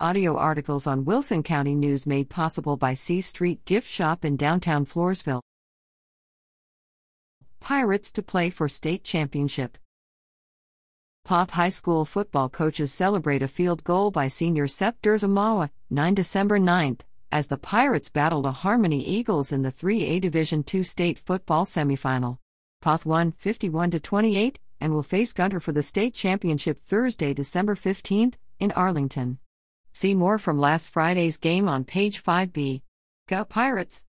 Audio articles on Wilson County News made possible by C Street Gift Shop in downtown Floresville. Pirates to play for state championship. Poth High School football coaches celebrate a field goal by senior Sep Durzamawa, 9 December 9th, as the Pirates battled a Harmony Eagles in the 3A Division II state football semifinal. Poth won 51 28 and will face Gunter for the state championship Thursday, December 15th, in Arlington. See more from last Friday's game on page 5b. Go Pirates!